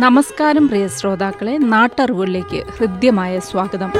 നമസ്കാരം പ്രിയ ശ്രോതാക്കളെ നാട്ടറിവുകളിലേക്ക് ഹൃദ്യമായ സ്വാഗതം.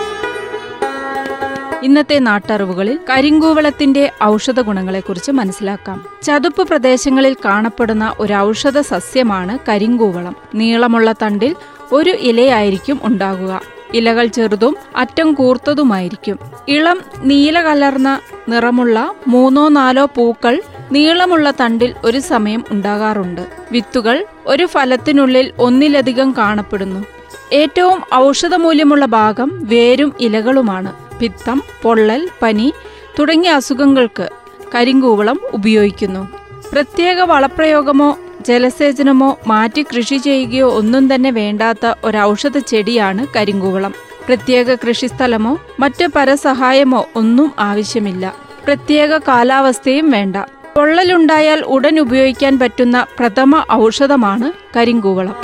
ഇന്നത്തെ നാട്ടറിവുകളിൽ കരിങ്കൂവളത്തിന്റെ ഔഷധ ഗുണങ്ങളെക്കുറിച്ച് മനസ്സിലാക്കാം. ചതുപ്പ് പ്രദേശങ്ങളിൽ കാണപ്പെടുന്ന ഒരു ഔഷധ സസ്യമാണ് കരിങ്കൂവളം. നീളമുള്ള തണ്ടിൽ ഒരു ഇലയായിരിക്കും ഉണ്ടാകുക. ഇലകൾ ചെറുതും അറ്റം കൂർത്തതുമായിരിക്കും. ഇളം നീല കലർന്ന നിറമുള്ള മൂന്നോ നാലോ പൂക്കൾ നീളമുള്ള തണ്ടിൽ ഒരു സമയം ഉണ്ടാകാറുണ്ട്. വിത്തുകൾ ഒരു ഫലത്തിനുള്ളിൽ ഒന്നിലധികം കാണപ്പെടുന്നു. ഏറ്റവും ഔഷധമൂല്യമുള്ള ഭാഗം വേരും ഇലകളുമാണ്. പിത്തം പൊള്ളൽ പനി തുടങ്ങിയ അസുഖങ്ങൾക്ക് കരിങ്കൂവളം ഉപയോഗിക്കുന്നു. പ്രത്യേക വളപ്രയോഗമോ ജലസേചനമോ മാറ്റി കൃഷി ചെയ്യുകയോ ഒന്നും തന്നെ വേണ്ടാത്ത ഒരു ഔഷധ ചെടിയാണ് കരിങ്കൂവളം. പ്രത്യേക കൃഷിസ്ഥലമോ മറ്റ് പരസഹായമോ ഒന്നും ആവശ്യമില്ല. പ്രത്യേക കാലാവസ്ഥയും വേണ്ട. പൊള്ളലുണ്ടായാൽ ഉടൻ ഉപയോഗിക്കാൻ പറ്റുന്ന പ്രഥമ ഔഷധമാണ് കരിങ്കൂവളം.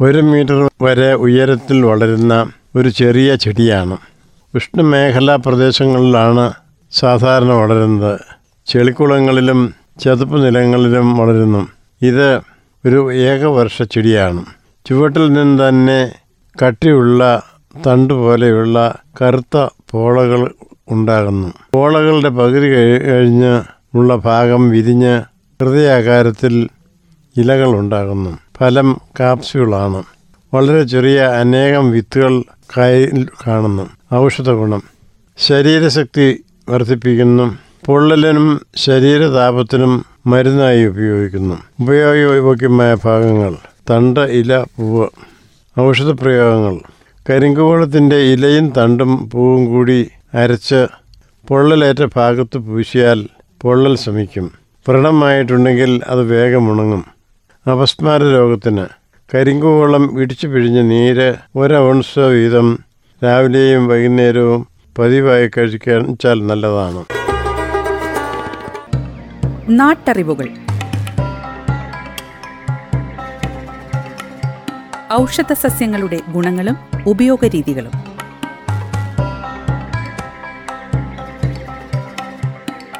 ഒരു മീറ്റർ വരെ ഉയരത്തിൽ വളരുന്ന ഒരു ചെറിയ ചെടിയാണ്. ഉഷ്ണമേഖലാ പ്രദേശങ്ങളിലാണ് സാധാരണ വളരുന്നത്. ചെളിക്കുളങ്ങളിലും ചതുപ്പ് നിലങ്ങളിലും വളരുന്നു. ഇത് ഒരു ഏകവർഷ ചെടിയാണ്. ചുവട്ടിൽ നിന്ന് തന്നെ കട്ടിയുള്ള തണ്ട് പോലെയുള്ള കറുത്ത പോളകൾ ഉണ്ടാകുന്നു. പോളകളുടെ പകുതി കഴി- കഴിഞ്ഞ് ഉള്ള ഭാഗം വിരിഞ്ഞ് ഹൃദയാകാരത്തിൽ ഇലകൾ ഉണ്ടാകുന്നു. ഫലം കാപ്സ്യൂളാണ്. വളരെ ചെറിയ അനേകം വിത്തുകൾ കയ്യിൽ കാണുന്നു. ഔഷധ ഗുണം. ശരീരശക്തി വർദ്ധിപ്പിക്കുന്നു. പൊള്ളലിനും ശരീരതാപത്തിനും മരുന്നായി ഉപയോഗിക്കുന്നു. ഉപയോഗയോഗ്യമായ ഭാഗങ്ങൾ. തണ്ട് ഇല പൂവ്. ഔഷധപ്രയോഗങ്ങൾ. കരിങ്കുവളത്തിന്റെ ഇലയും തണ്ടും പൂവും കൂടി അരച്ച് പൊള്ളലേറ്റ ഭാഗത്ത് പൂശിയാൽ പൊള്ളൽ ശമിക്കും. വ്രണമായിട്ടുണ്ടെങ്കിൽ അത് വേഗം ഉണങ്ങും. അപസ്മാര രോഗത്തിന് കരിങ്കുവെള്ളം ഇടിച്ചു പിഴിഞ്ഞ നീര് ഒരൗൺസ് വീതം രാവിലെയും വൈകുന്നേരവും പതിവായി കഴിച്ചാൽ നല്ലതാണ്. നാട്ടറിവുകൾ. ഔഷധ സസ്യങ്ങളുടെ ഗുണങ്ങളും ഉപയോഗരീതികളും.